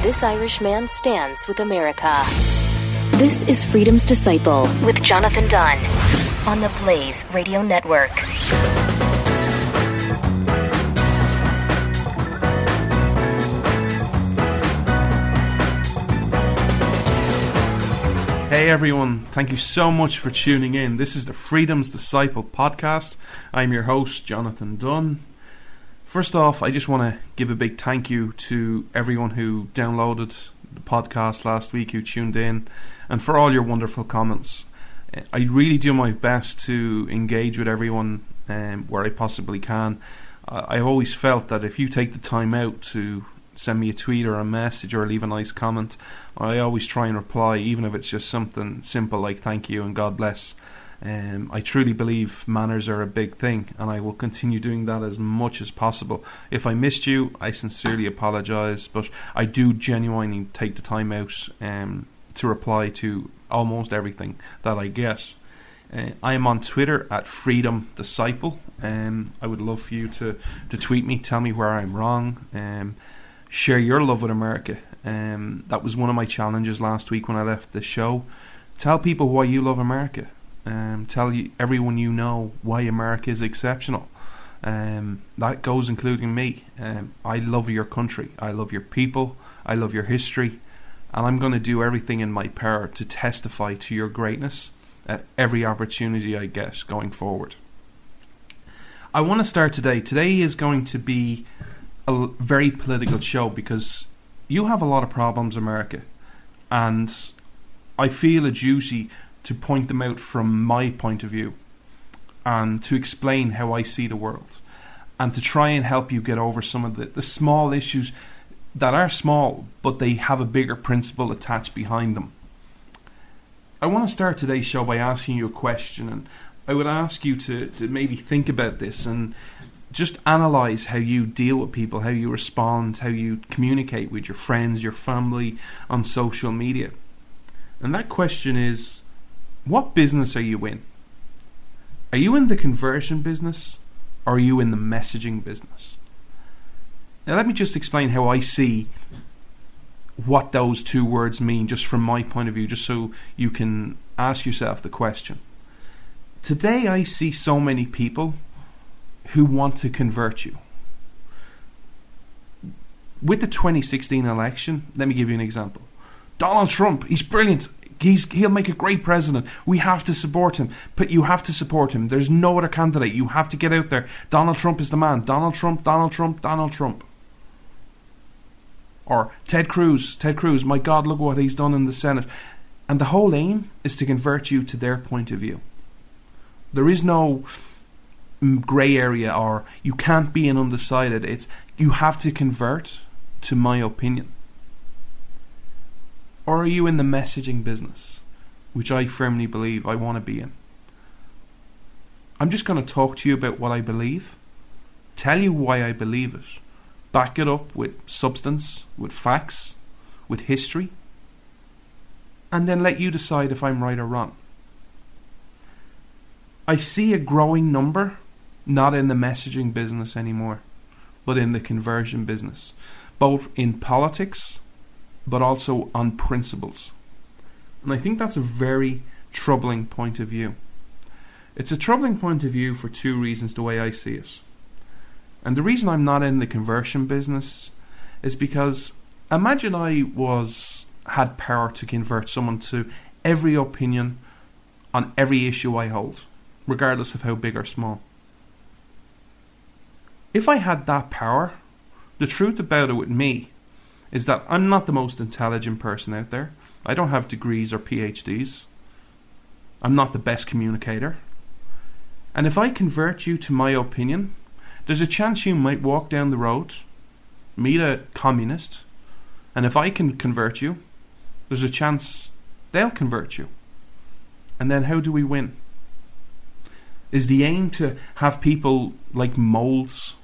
This Irish man stands with America. This is Freedom's Disciple with Jonathan Dunn on the Blaze Radio Network. Hey everyone, thank you so much for tuning in. This is the Freedom's Disciple podcast. I'm your host, Jonathan Dunn. First off, I just want to give a big thank you to everyone who downloaded the podcast last week, who tuned in, and for all your wonderful comments. I really do my best to engage with everyone um, where I possibly can. I've always felt that if you take the time out to send me a tweet or a message or leave a nice comment. I always try and reply, even if it's just something simple like thank you and God bless. Um, I truly believe manners are a big thing, and I will continue doing that as much as possible. If I missed you, I sincerely apologise, but I do genuinely take the time out um, to reply to almost everything that I get. Uh, I am on Twitter at Freedom Disciple. Um, I would love for you to, to tweet me, tell me where I'm wrong. Um, share your love with America. Um, that was one of my challenges last week when I left the show. Tell people why you love America. Um, tell you, everyone you know why America is exceptional. Um, that goes including me. Um, I love your country. I love your people. I love your history. And I'm going to do everything in my power to testify to your greatness at every opportunity I get going forward. I want to start today. Today is going to be a very political show because you have a lot of problems, America, and I feel a duty to point them out from my point of view and to explain how I see the world and to try and help you get over some of the, the small issues that are small but they have a bigger principle attached behind them. I want to start today's show by asking you a question and I would ask you to, to maybe think about this and just analyze how you deal with people, how you respond, how you communicate with your friends, your family on social media. And that question is what business are you in? Are you in the conversion business or are you in the messaging business? Now, let me just explain how I see what those two words mean, just from my point of view, just so you can ask yourself the question. Today, I see so many people who want to convert you. With the 2016 election, let me give you an example. Donald Trump, he's brilliant. He's, he'll make a great president. We have to support him. But you have to support him. There's no other candidate. You have to get out there. Donald Trump is the man. Donald Trump, Donald Trump, Donald Trump. Or Ted Cruz, Ted Cruz, my God, look what he's done in the Senate. And the whole aim is to convert you to their point of view. There is no mm, grey area or you can't be an undecided. It's you have to convert to my opinion. Or are you in the messaging business, which I firmly believe I want to be in? I'm just going to talk to you about what I believe, tell you why I believe it, back it up with substance, with facts, with history, and then let you decide if I'm right or wrong. I see a growing number not in the messaging business anymore, but in the conversion business, both in politics, but also on principles. And I think that's a very troubling point of view. It's a troubling point of view for two reasons, the way I see it. And the reason I'm not in the conversion business is because imagine I was had power to convert someone to every opinion on every issue I hold, regardless of how big or small. If I had that power, the truth about it with me is that I'm not the most intelligent person out there. I don't have degrees or PhDs. I'm not the best communicator. And if I convert you to my opinion, there's a chance you might walk down the road, meet a communist, and if I can convert you, there's a chance they'll convert you. And then how do we win? Is the aim to have people like moles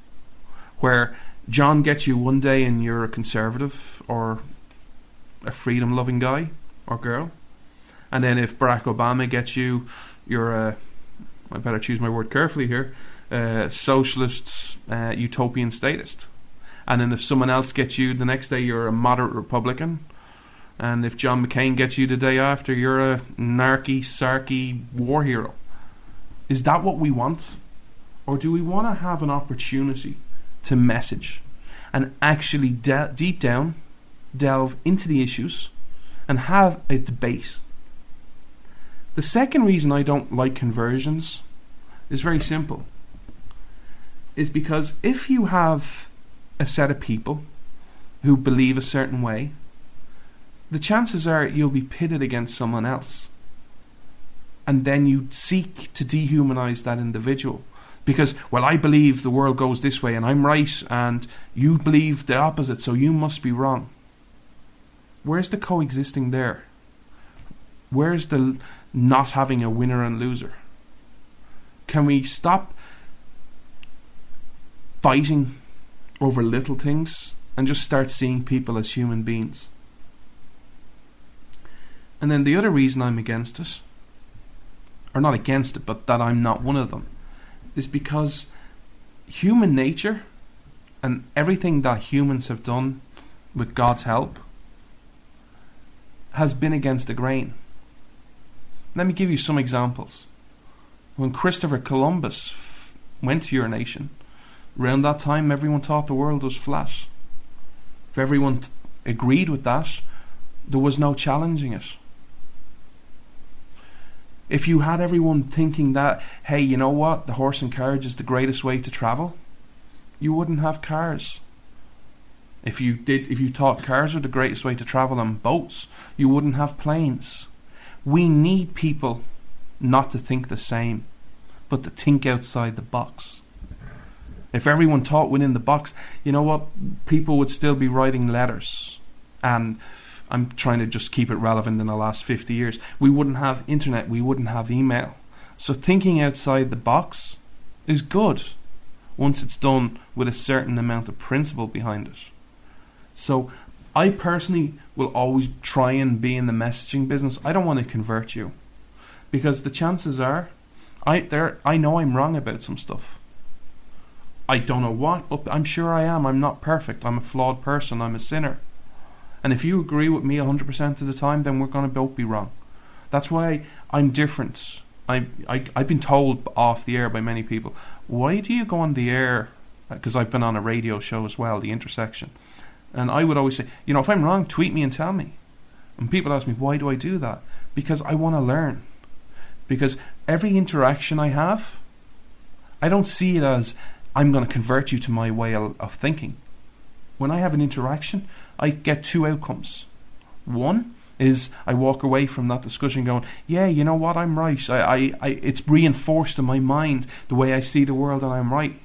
where John gets you one day and you're a conservative or a freedom loving guy or girl. And then if Barack Obama gets you, you're a, I better choose my word carefully here, a socialist, uh, utopian statist. And then if someone else gets you the next day, you're a moderate Republican. And if John McCain gets you the day after, you're a narky, sarky war hero. Is that what we want? Or do we want to have an opportunity to message and actually de- deep down delve into the issues and have a debate? The second reason I don't like conversions is very simple. Is because if you have a set of people who believe a certain way, the chances are you'll be pitted against someone else. And then you seek to dehumanize that individual. Because, well, I believe the world goes this way and I'm right, and you believe the opposite, so you must be wrong. Where's the coexisting there? Where's the not having a winner and loser? Can we stop fighting over little things and just start seeing people as human beings? And then the other reason I'm against it, or not against it, but that I'm not one of them, is because human nature and everything that humans have done with God's help has been against the grain. Let me give you some examples. When Christopher Columbus f- went to your nation, around that time everyone thought the world was flat. If everyone t- agreed with that, there was no challenging it. If you had everyone thinking that, hey, you know what, the horse and carriage is the greatest way to travel, you wouldn't have cars. If you did, if you thought cars are the greatest way to travel and boats, you wouldn't have planes. We need people not to think the same, but to think outside the box. If everyone thought within the box, you know what, people would still be writing letters and I'm trying to just keep it relevant in the last 50 years. We wouldn't have internet, we wouldn't have email. So thinking outside the box is good once it's done with a certain amount of principle behind it. So I personally will always try and be in the messaging business. I don't want to convert you because the chances are I there I know I'm wrong about some stuff. I don't know what, but I'm sure I am. I'm not perfect. I'm a flawed person. I'm a sinner. And if you agree with me 100% of the time, then we're going to both be wrong. That's why I'm different. I, I, I've been told off the air by many people, why do you go on the air? Uh, because I've been on a radio show as well, The Intersection. And I would always say, you know, if I'm wrong, tweet me and tell me. And people ask me, why do I do that? Because I want to learn. Because every interaction I have, I don't see it as I'm going to convert you to my way of thinking. When I have an interaction, I get two outcomes. One is I walk away from that discussion going, yeah, you know what, I'm right. I, I, I, it's reinforced in my mind the way I see the world and I'm right.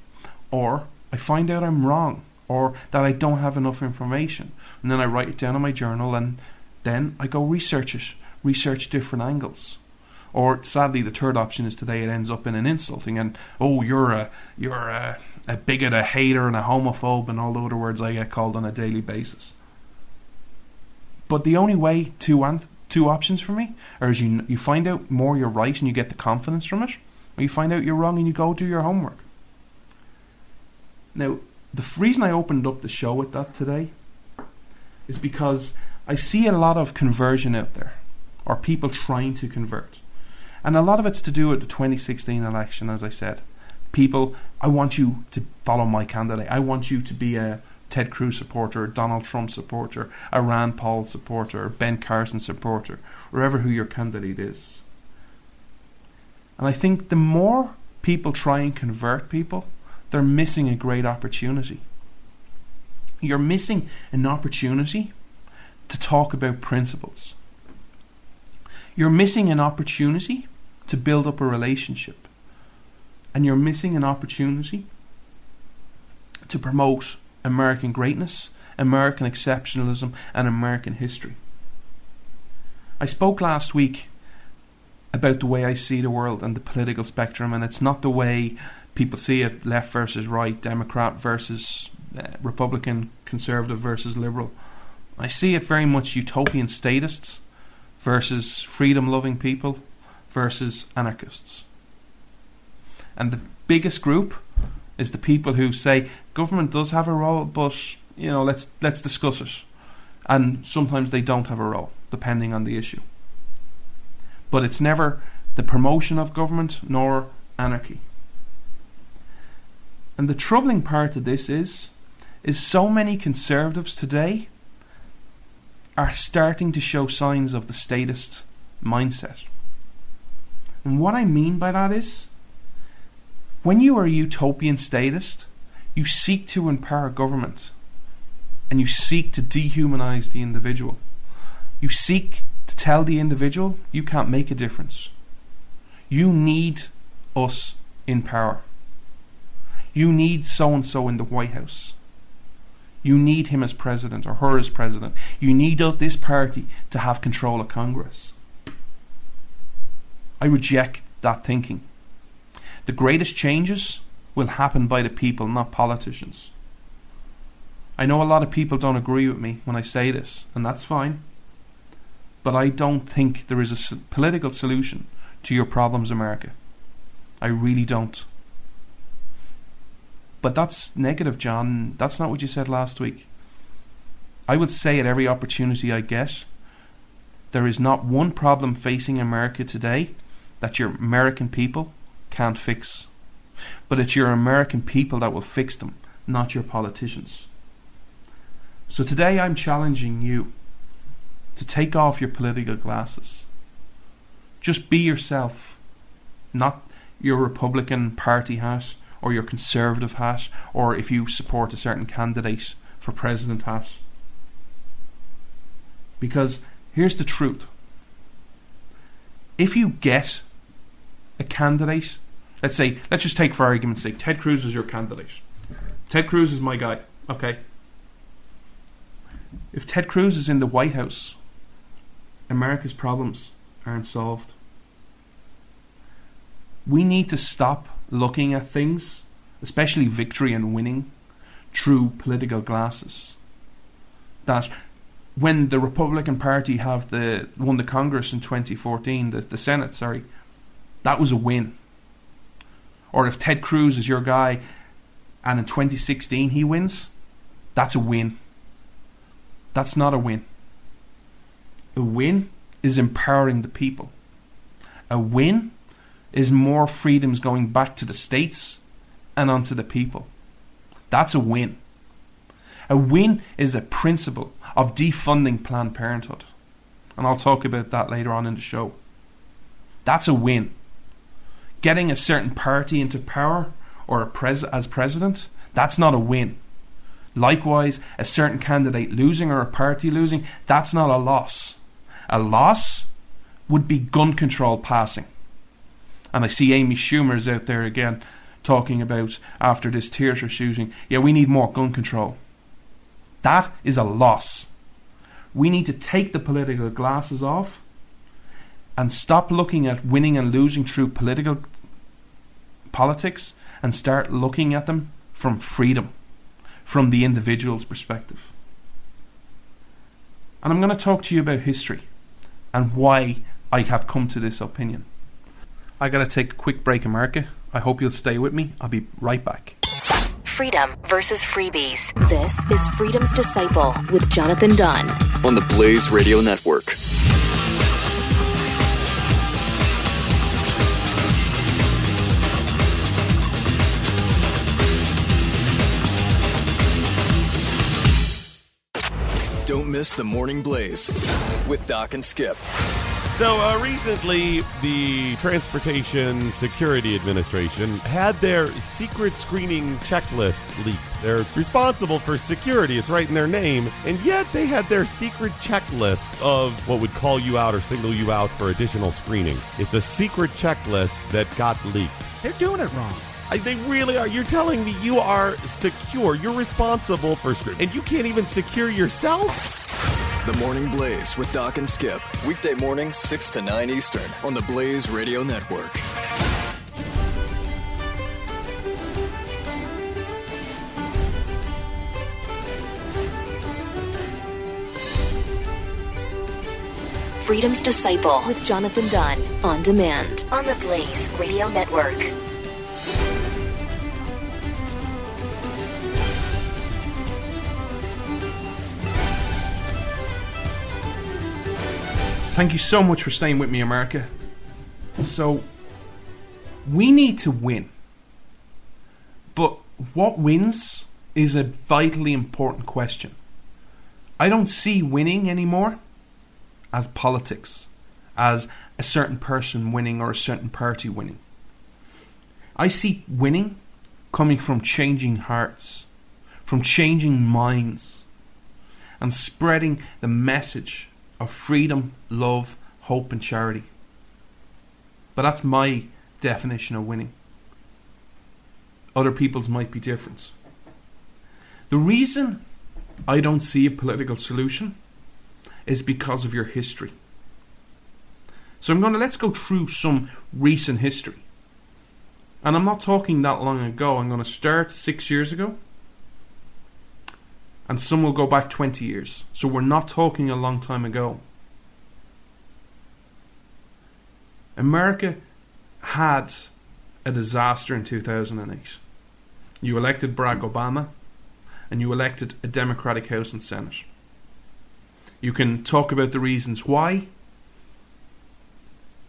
Or I find out I'm wrong or that I don't have enough information. And then I write it down in my journal and then I go research it, research different angles. Or sadly, the third option is today it ends up in an insulting and oh, you're a you're a, a bigot, a hater, and a homophobe, and all the other words I get called on a daily basis. But the only way two an- two options for me are is you you find out more you're right and you get the confidence from it, or you find out you're wrong and you go do your homework. Now, the reason I opened up the show with that today is because I see a lot of conversion out there, or people trying to convert, and a lot of it's to do with the 2016 election, as I said. People, I want you to follow my candidate. I want you to be a Ted Cruz supporter, Donald Trump supporter, a Rand Paul supporter, Ben Carson supporter, wherever who your candidate is. And I think the more people try and convert people, they're missing a great opportunity. You're missing an opportunity to talk about principles. You're missing an opportunity to build up a relationship. And you're missing an opportunity to promote American greatness, American exceptionalism, and American history. I spoke last week about the way I see the world and the political spectrum, and it's not the way people see it left versus right, Democrat versus uh, Republican, conservative versus liberal. I see it very much utopian statists versus freedom loving people versus anarchists. And the biggest group is the people who say government does have a role, but you know, let's let's discuss it. And sometimes they don't have a role, depending on the issue. But it's never the promotion of government nor anarchy. And the troubling part of this is is so many conservatives today are starting to show signs of the statist mindset. And what I mean by that is when you are a utopian statist, you seek to empower government and you seek to dehumanize the individual. You seek to tell the individual you can't make a difference. You need us in power. You need so and so in the White House. You need him as president or her as president. You need this party to have control of Congress. I reject that thinking. The greatest changes will happen by the people, not politicians. I know a lot of people don't agree with me when I say this, and that's fine. But I don't think there is a political solution to your problems, America. I really don't. But that's negative, John. That's not what you said last week. I would say at every opportunity I get, there is not one problem facing America today that your American people can't fix. But it's your American people that will fix them, not your politicians. So today I'm challenging you to take off your political glasses. Just be yourself, not your Republican Party hat or your Conservative hat, or if you support a certain candidate for President hat. Because here's the truth if you get a candidate, let's say, let's just take for argument's sake, Ted Cruz is your candidate. Ted Cruz is my guy, okay? If Ted Cruz is in the White House, America's problems aren't solved. We need to stop looking at things, especially victory and winning, through political glasses. That when the Republican Party have the won the Congress in 2014, the, the Senate, sorry, that was a win. Or if Ted Cruz is your guy and in 2016 he wins, that's a win. That's not a win. A win is empowering the people. A win is more freedoms going back to the states and onto the people. That's a win. A win is a principle of defunding Planned Parenthood. And I'll talk about that later on in the show. That's a win. Getting a certain party into power or pres- as president, that's not a win. Likewise, a certain candidate losing or a party losing, that's not a loss. A loss would be gun control passing. And I see Amy Schumer's out there again talking about after this theatre shooting, yeah, we need more gun control. That is a loss. We need to take the political glasses off and stop looking at winning and losing through political politics and start looking at them from freedom, from the individual's perspective. And I'm going to talk to you about history and why I have come to this opinion. I got to take a quick break, America. I hope you'll stay with me. I'll be right back. Freedom versus freebies. This is Freedom's Disciple with Jonathan Dunn on the Blaze Radio Network. Miss the Morning Blaze with Doc and Skip. So uh, recently, the Transportation Security Administration had their secret screening checklist leaked. They're responsible for security, it's right in their name, and yet they had their secret checklist of what would call you out or single you out for additional screening. It's a secret checklist that got leaked. They're doing it wrong. I, they really are. You're telling me you are secure. You're responsible for screening, and you can't even secure yourself? The Morning Blaze with Doc and Skip. Weekday mornings, 6 to 9 Eastern on the Blaze Radio Network. Freedom's Disciple with Jonathan Dunn on demand on the Blaze Radio Network. Thank you so much for staying with me, America. So, we need to win. But what wins is a vitally important question. I don't see winning anymore as politics, as a certain person winning or a certain party winning. I see winning coming from changing hearts, from changing minds, and spreading the message of freedom, love, hope, and charity. But that's my definition of winning. Other people's might be different. The reason I don't see a political solution is because of your history. So I'm going to let's go through some recent history. And I'm not talking that long ago. I'm going to start six years ago. And some will go back 20 years. So we're not talking a long time ago. America had a disaster in 2008. You elected Barack Obama and you elected a Democratic House and Senate. You can talk about the reasons why,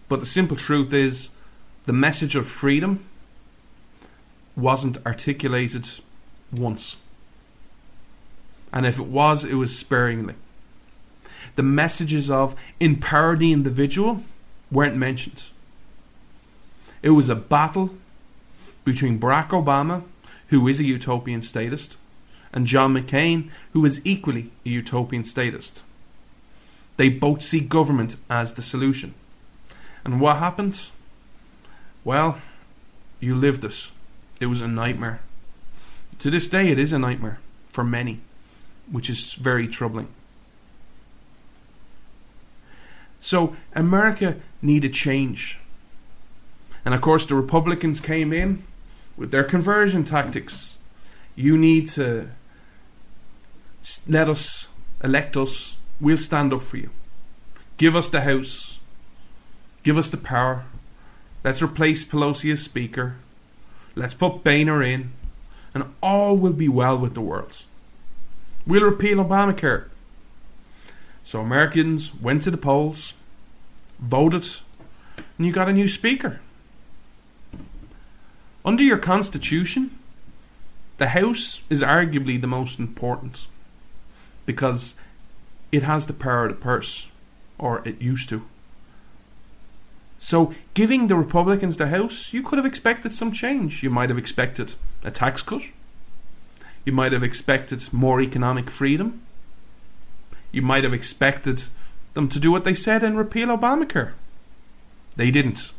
but the simple truth is the message of freedom wasn't articulated once. And if it was, it was sparingly. The messages of empower the individual weren't mentioned. It was a battle between Barack Obama, who is a utopian statist, and John McCain, who is equally a utopian statist. They both see government as the solution. And what happened? Well, you lived it. It was a nightmare. To this day, it is a nightmare for many, which is very troubling. So, America needed change. And of course, the Republicans came in with their conversion tactics. You need to let us elect us. We'll stand up for you. Give us the House. Give us the power. Let's replace Pelosi as Speaker. Let's put Boehner in. And all will be well with the world. We'll repeal Obamacare. So Americans went to the polls, voted, and you got a new Speaker. Under your Constitution, the House is arguably the most important because it has the power of the purse, or it used to. So, giving the Republicans the House, you could have expected some change. You might have expected a tax cut. You might have expected more economic freedom. You might have expected them to do what they said and repeal Obamacare. They didn't.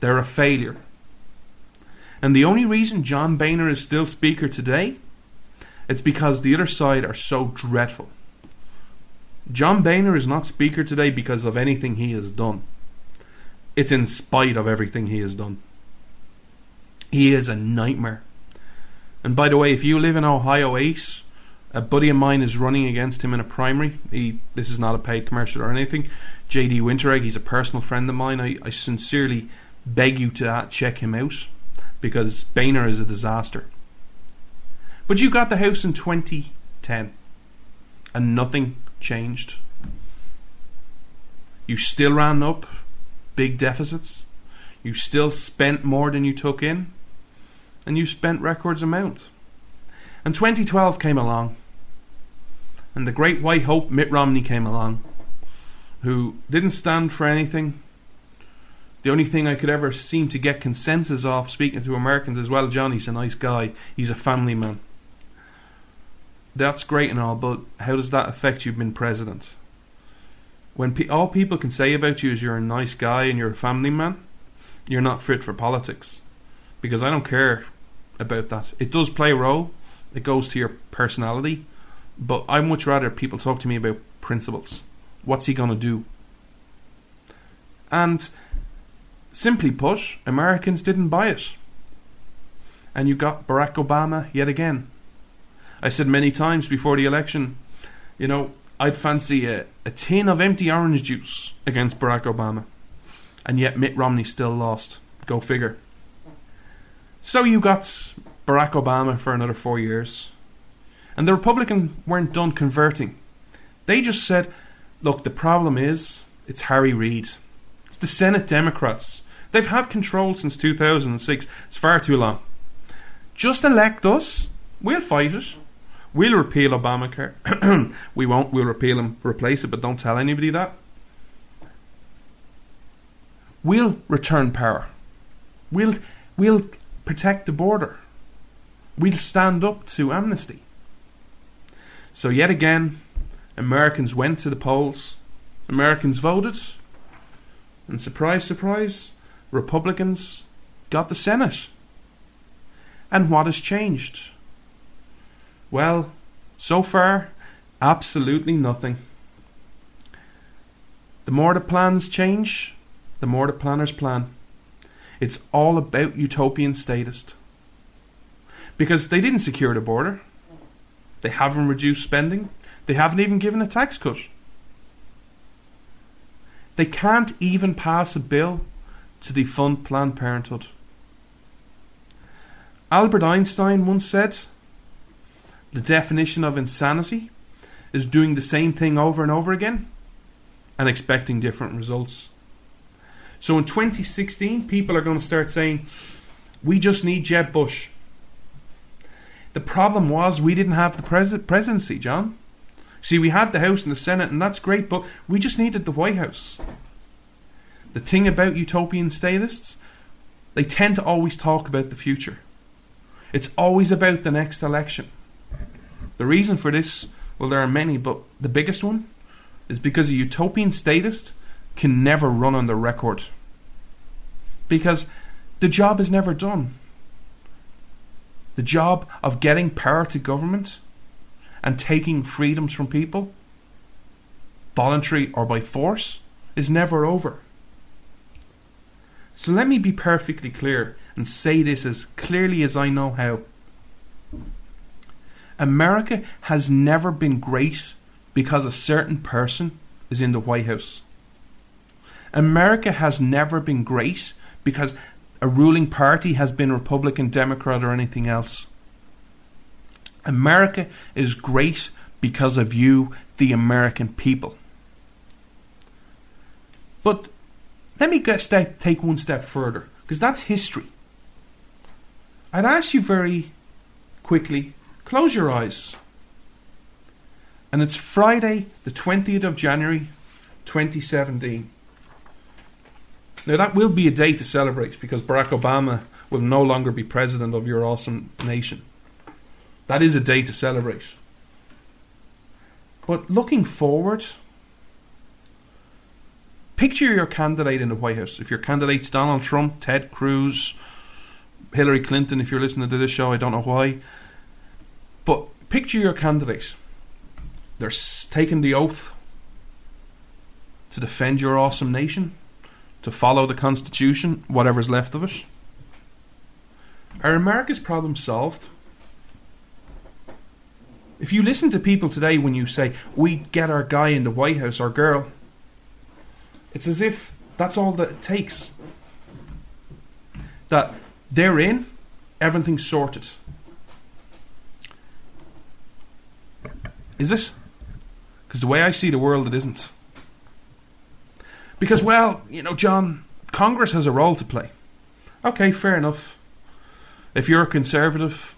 They're a failure. And the only reason John Boehner is still Speaker today, it's because the other side are so dreadful. John Boehner is not Speaker today because of anything he has done. It's in spite of everything he has done. He is a nightmare. And by the way, if you live in Ohio 8, a buddy of mine is running against him in a primary. He, this is not a paid commercial or anything. JD Winteregg, he's a personal friend of mine. I, I sincerely beg you to check him out because Boehner is a disaster. But you got the house in 2010 and nothing changed. You still ran up big deficits. You still spent more than you took in. And you spent records amount. And 2012 came along. And the great white hope Mitt Romney came along, who didn't stand for anything, the only thing I could ever seem to get consensus off speaking to Americans as well, Johnny's a nice guy. He's a family man. That's great and all, but how does that affect you being president? When pe- all people can say about you is you're a nice guy and you're a family man, you're not fit for politics. Because I don't care about that. It does play a role. It goes to your personality, but I much rather people talk to me about principles. What's he going to do? And Simply put, Americans didn't buy it. And you got Barack Obama yet again. I said many times before the election, you know, I'd fancy a, a tin of empty orange juice against Barack Obama. And yet Mitt Romney still lost. Go figure. So you got Barack Obama for another four years. And the Republicans weren't done converting. They just said, look, the problem is it's Harry Reid. It's the Senate Democrats. They've had control since 2006. It's far too long. Just elect us. We'll fight it. We'll repeal Obamacare. we won't. We'll repeal and replace it, but don't tell anybody that. We'll return power. We'll we'll protect the border. We'll stand up to amnesty. So yet again, Americans went to the polls. Americans voted. And surprise, surprise, Republicans got the Senate. And what has changed? Well, so far, absolutely nothing. The more the plans change, the more the planners plan. It's all about utopian statist. Because they didn't secure the border. They haven't reduced spending. They haven't even given a tax cut. They can't even pass a bill to defund Planned Parenthood. Albert Einstein once said the definition of insanity is doing the same thing over and over again and expecting different results. So in 2016, people are going to start saying, we just need Jeb Bush. The problem was we didn't have the pres- presidency, John. See, we had the House and the Senate, and that's great, but we just needed the White House. The thing about utopian statists, they tend to always talk about the future. It's always about the next election. The reason for this, well, there are many, but the biggest one is because a utopian statist can never run on the record. Because the job is never done. The job of getting power to government and taking freedoms from people, voluntary or by force, is never over. So let me be perfectly clear and say this as clearly as I know how. America has never been great because a certain person is in the White House. America has never been great because a ruling party has been Republican, Democrat, or anything else. America is great because of you, the American people. But let me step, take one step further, because that's history. I'd ask you very quickly close your eyes. And it's Friday, the 20th of January, 2017. Now, that will be a day to celebrate because Barack Obama will no longer be president of your awesome nation. That is a day to celebrate. But looking forward, picture your candidate in the White House. If your candidate's Donald Trump, Ted Cruz, Hillary Clinton, if you're listening to this show, I don't know why. But picture your candidate. They're taking the oath to defend your awesome nation to follow the Constitution, whatever's left of it? Are America's problems solved? If you listen to people today when you say, we get our guy in the White House or girl, it's as if that's all that it takes. That they're in, everything's sorted. Is it? Because the way I see the world, it isn't. Because, well, you know, John, Congress has a role to play. Okay, fair enough. If you're a conservative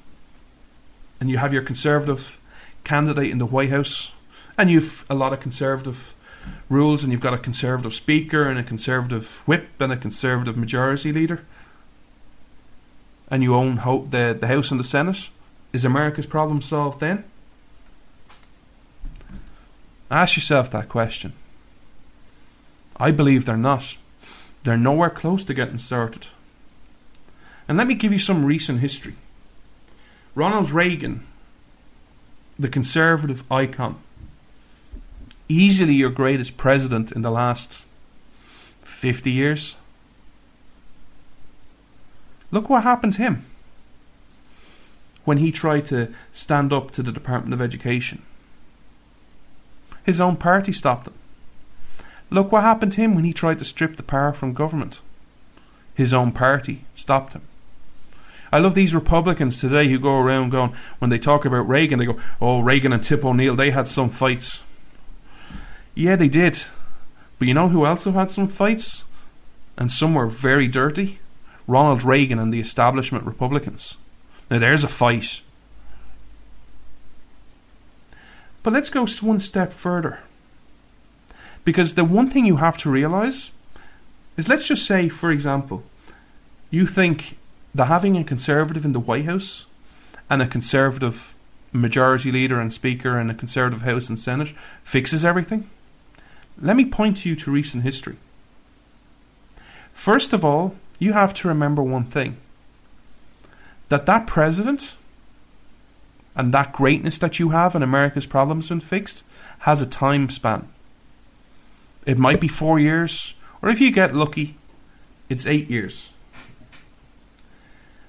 and you have your conservative candidate in the White House and you've a lot of conservative rules and you've got a conservative speaker and a conservative whip and a conservative majority leader and you own ho- the, the House and the Senate, is America's problem solved then? Ask yourself that question. I believe they're not. They're nowhere close to getting started. And let me give you some recent history. Ronald Reagan, the conservative icon, easily your greatest president in the last 50 years. Look what happened to him when he tried to stand up to the Department of Education. His own party stopped him. Look what happened to him when he tried to strip the power from government. His own party stopped him. I love these Republicans today who go around going, when they talk about Reagan, they go, oh, Reagan and Tip O'Neill, they had some fights. Yeah, they did. But you know who else have had some fights? And some were very dirty? Ronald Reagan and the establishment Republicans. Now there's a fight. But let's go one step further. Because the one thing you have to realize is let's just say, for example, you think that having a conservative in the White House and a conservative majority leader and speaker and a conservative House and Senate fixes everything. Let me point you to recent history. First of all, you have to remember one thing that that president and that greatness that you have and America's problems been fixed has a time span. It might be four years, or if you get lucky, it's eight years.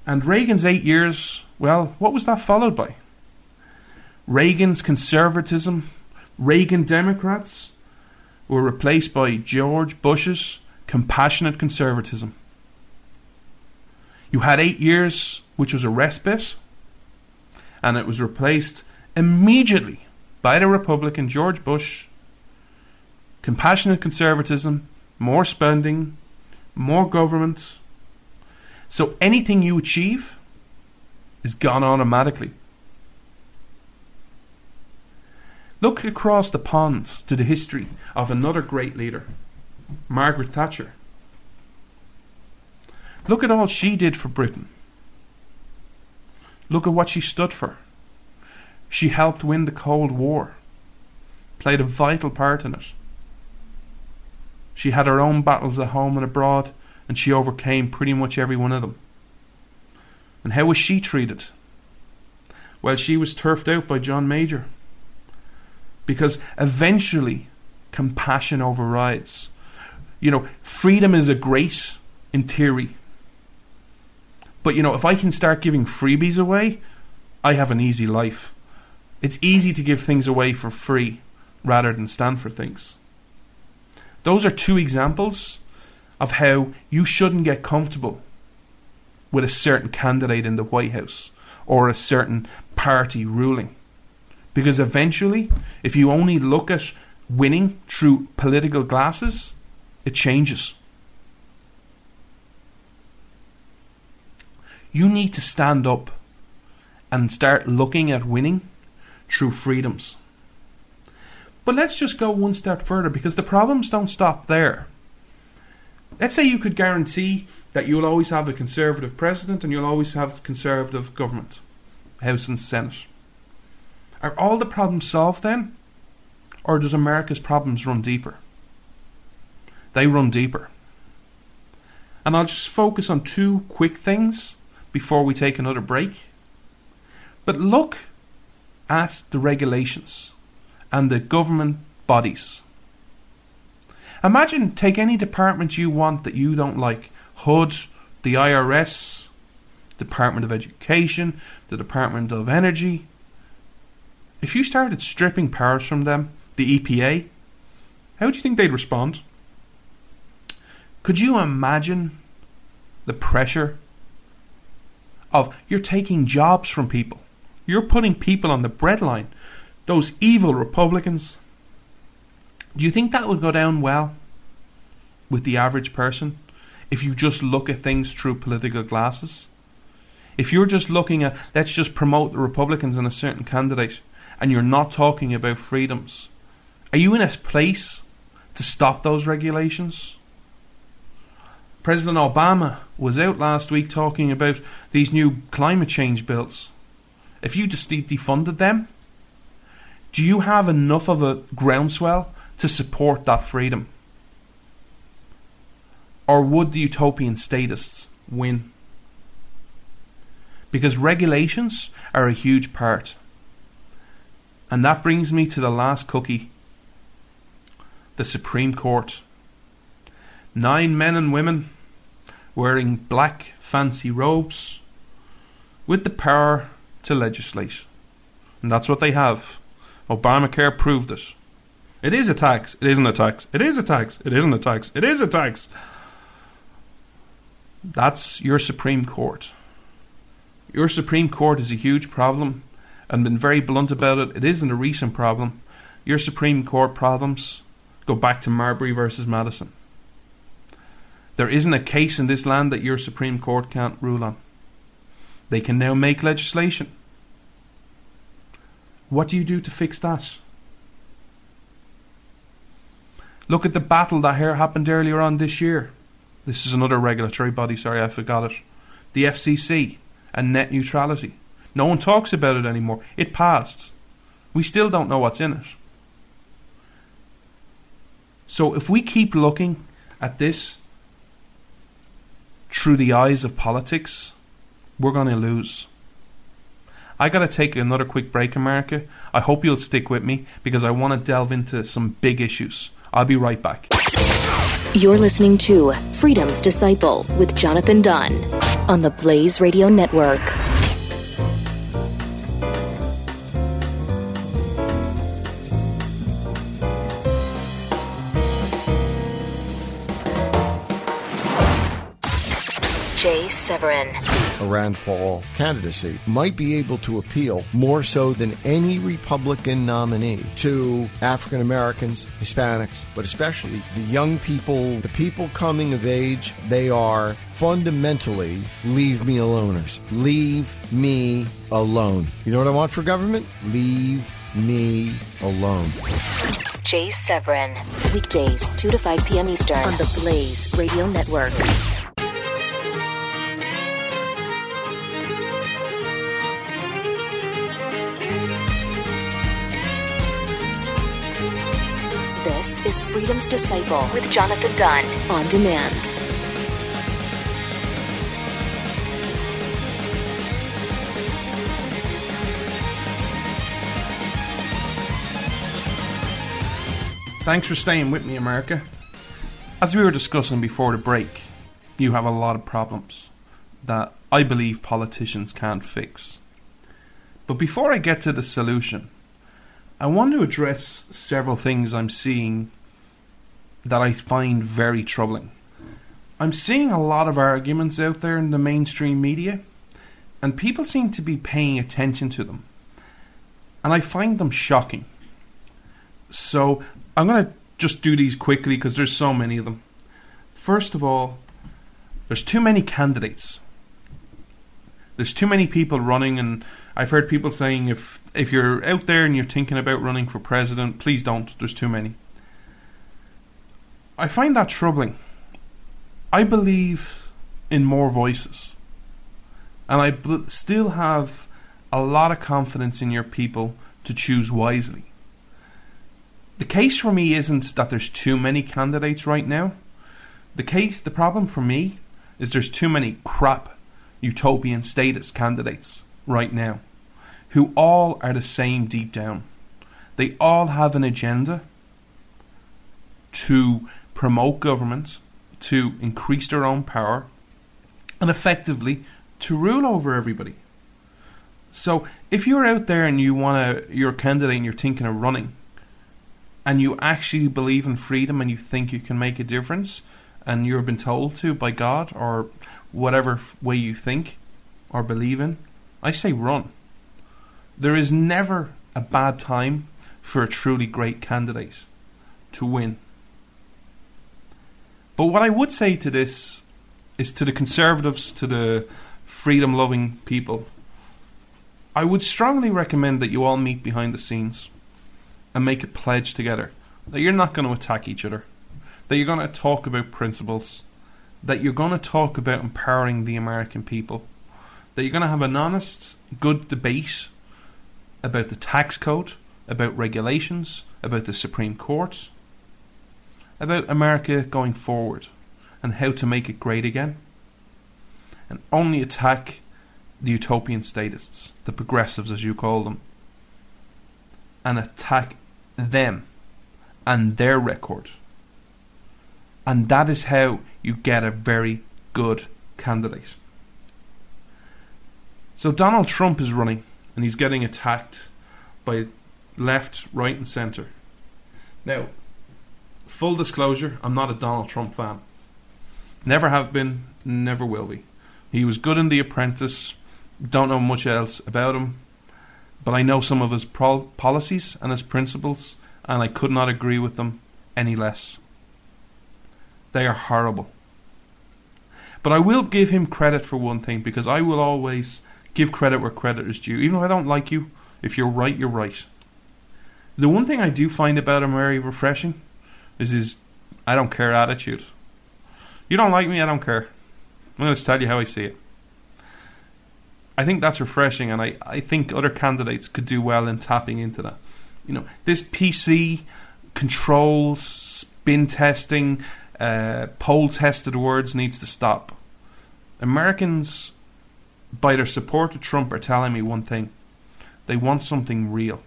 And Reagan's eight years, well, what was that followed by? Reagan's conservatism, Reagan Democrats, were replaced by George Bush's compassionate conservatism. You had eight years, which was a respite, and it was replaced immediately by the Republican George Bush. Compassionate conservatism, more spending, more government. So anything you achieve is gone automatically. Look across the pond to the history of another great leader, Margaret Thatcher. Look at all she did for Britain. Look at what she stood for. She helped win the Cold War, played a vital part in it. She had her own battles at home and abroad, and she overcame pretty much every one of them. And how was she treated? Well, she was turfed out by John Major because eventually compassion overrides. You know, freedom is a grace in theory. But you know, if I can start giving freebies away, I have an easy life. It's easy to give things away for free rather than stand for things. Those are two examples of how you shouldn't get comfortable with a certain candidate in the White House or a certain party ruling. Because eventually, if you only look at winning through political glasses, it changes. You need to stand up and start looking at winning through freedoms. But let's just go one step further because the problems don't stop there. Let's say you could guarantee that you'll always have a conservative president and you'll always have conservative government, House and Senate. Are all the problems solved then? Or does America's problems run deeper? They run deeper. And I'll just focus on two quick things before we take another break. But look at the regulations and the government bodies. Imagine take any department you want that you don't like HUD, the IRS, Department of Education, the Department of Energy, if you started stripping powers from them, the EPA, how do you think they'd respond? Could you imagine the pressure of you're taking jobs from people? You're putting people on the breadline. Those evil Republicans. Do you think that would go down well with the average person if you just look at things through political glasses? If you're just looking at, let's just promote the Republicans and a certain candidate, and you're not talking about freedoms, are you in a place to stop those regulations? President Obama was out last week talking about these new climate change bills. If you just defunded them, do you have enough of a groundswell to support that freedom? Or would the utopian statists win? Because regulations are a huge part and that brings me to the last cookie the Supreme Court. Nine men and women wearing black fancy robes with the power to legislate. And that's what they have. Obamacare proved it. It is a tax. It isn't a tax. It is a tax. It isn't a tax. It is a tax. That's your Supreme Court. Your Supreme Court is a huge problem and been very blunt about it. It isn't a recent problem. Your Supreme Court problems Go back to Marbury versus Madison. There isn't a case in this land that your Supreme Court can't rule on. They can now make legislation. What do you do to fix that? Look at the battle that here happened earlier on this year. This is another regulatory body, sorry, I forgot it. The FCC and net neutrality. No one talks about it anymore. It passed. We still don't know what's in it. So if we keep looking at this through the eyes of politics, we're going to lose. I got to take another quick break, America. I hope you'll stick with me because I want to delve into some big issues. I'll be right back. You're listening to Freedom's Disciple with Jonathan Dunn on the Blaze Radio Network. Jay Severin. A Rand Paul candidacy might be able to appeal more so than any Republican nominee to African Americans, Hispanics, but especially the young people, the people coming of age. They are fundamentally leave me aloners. Leave me alone. You know what I want for government? Leave me alone. Jay Severin. Weekdays, 2 to 5 p.m. Eastern on the Blaze Radio Network. Is Freedom's Disciple with Jonathan Dunn on demand. Thanks for staying with me, America. As we were discussing before the break, you have a lot of problems that I believe politicians can't fix. But before I get to the solution, I want to address several things I'm seeing that I find very troubling. I'm seeing a lot of arguments out there in the mainstream media, and people seem to be paying attention to them. And I find them shocking. So I'm going to just do these quickly because there's so many of them. First of all, there's too many candidates. There's too many people running, and I've heard people saying if if you're out there and you're thinking about running for president, please don't. There's too many. I find that troubling. I believe in more voices, and I bl- still have a lot of confidence in your people to choose wisely. The case for me isn't that there's too many candidates right now. The case, the problem for me is there's too many crap utopian statist candidates right now who all are the same deep down. They all have an agenda to promote governments, to increase their own power, and effectively to rule over everybody. So if you're out there and you want to, you're a candidate and you're thinking of running, and you actually believe in freedom and you think you can make a difference, and you've been told to by God or whatever way you think or believe in, I say run. There is never a bad time for a truly great candidate to win. But what I would say to this is to the conservatives, to the freedom loving people, I would strongly recommend that you all meet behind the scenes and make a pledge together that you're not going to attack each other, that you're going to talk about principles, that you're going to talk about empowering the American people, that you're going to have an honest, good debate about the tax code, about regulations, about the Supreme Court, about America going forward and how to make it great again, and only attack the utopian statists, the progressives as you call them, and attack them and their record. And that is how you get a very good candidate. So Donald Trump is running and he's getting attacked by left, right, and centre. Now, full disclosure, I'm not a Donald Trump fan. Never have been, never will be. He was good in The Apprentice, don't know much else about him, but I know some of his pro- policies and his principles, and I could not agree with them any less. They are horrible. But I will give him credit for one thing because I will always give credit where credit is due. Even if I don't like you, if you're right, you're right. The one thing I do find about him very refreshing is his I don't care attitude. You don't like me, I don't care. I'm going to tell you how I see it. I think that's refreshing, and I, I think other candidates could do well in tapping into that. You know, this PC controls, spin testing, uh, poll tested words needs to stop. Americans, by their support of Trump, are telling me one thing they want something real.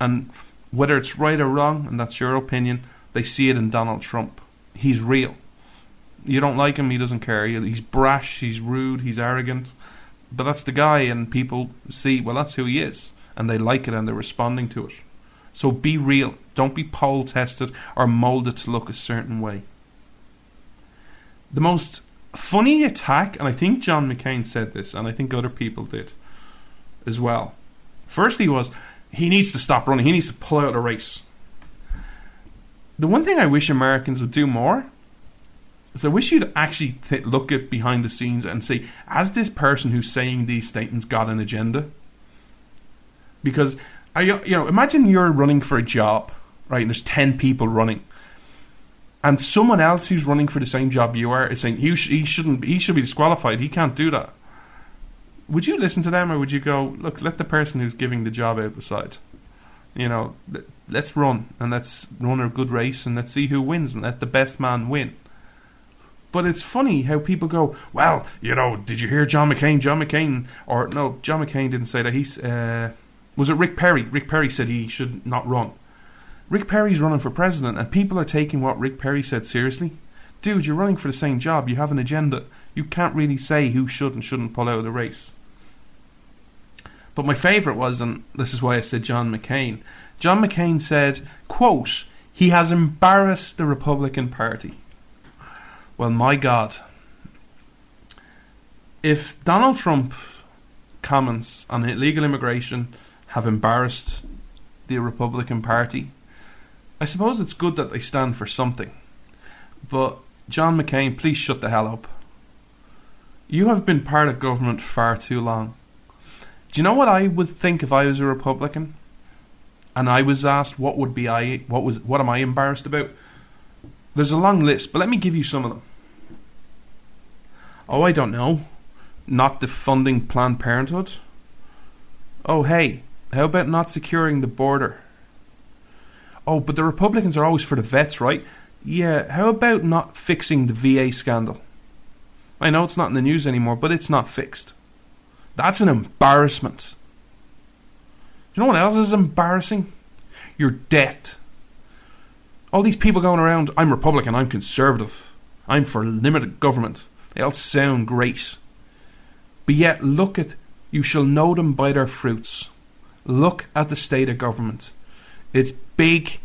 And whether it's right or wrong, and that's your opinion, they see it in Donald Trump. He's real. You don't like him, he doesn't care. He's brash, he's rude, he's arrogant. But that's the guy, and people see, well, that's who he is. And they like it and they're responding to it. So be real. Don't be poll tested or molded to look a certain way. The most funny attack, and I think John McCain said this, and I think other people did as well. Firstly, was he needs to stop running. He needs to pull out of the race. The one thing I wish Americans would do more is I wish you'd actually th- look at behind the scenes and say, has this person who's saying these statements got an agenda? Because I, you know, imagine you're running for a job, right? And there's ten people running, and someone else who's running for the same job you are is saying he, sh- he shouldn't, he should be disqualified. He can't do that. Would you listen to them, or would you go, look, let the person who's giving the job out decide? You know, let's run and let's run a good race and let's see who wins and let the best man win. But it's funny how people go, well, you know, did you hear John McCain? John McCain, or no, John McCain didn't say that. He's uh, was it Rick Perry? Rick Perry said he should not run. Rick Perry's running for president, and people are taking what Rick Perry said seriously. Dude, you're running for the same job. You have an agenda. You can't really say who should and shouldn't pull out of the race. But my favourite was, and this is why I said John McCain. John McCain said, quote, he has embarrassed the Republican Party. Well, my God. If Donald Trump comments on illegal immigration have embarrassed the Republican Party, I suppose it's good that they stand for something. But, John McCain, please shut the hell up. You have been part of government far too long. Do you know what I would think if I was a Republican? And I was asked what would be I what was what am I embarrassed about? There's a long list, but let me give you some of them. Oh, I don't know. Not defunding Planned Parenthood? Oh, hey, how about not securing the border? Oh, but the Republicans are always for the vets, right? Yeah, how about not fixing the VA scandal? I know it's not in the news anymore, but it's not fixed. That's an embarrassment. You know what else is embarrassing? Your debt. All these people going around, I'm Republican, I'm conservative, I'm for limited government. They all sound great. But yet, look at, you shall know them by their fruits. Look at the state of government. It's big,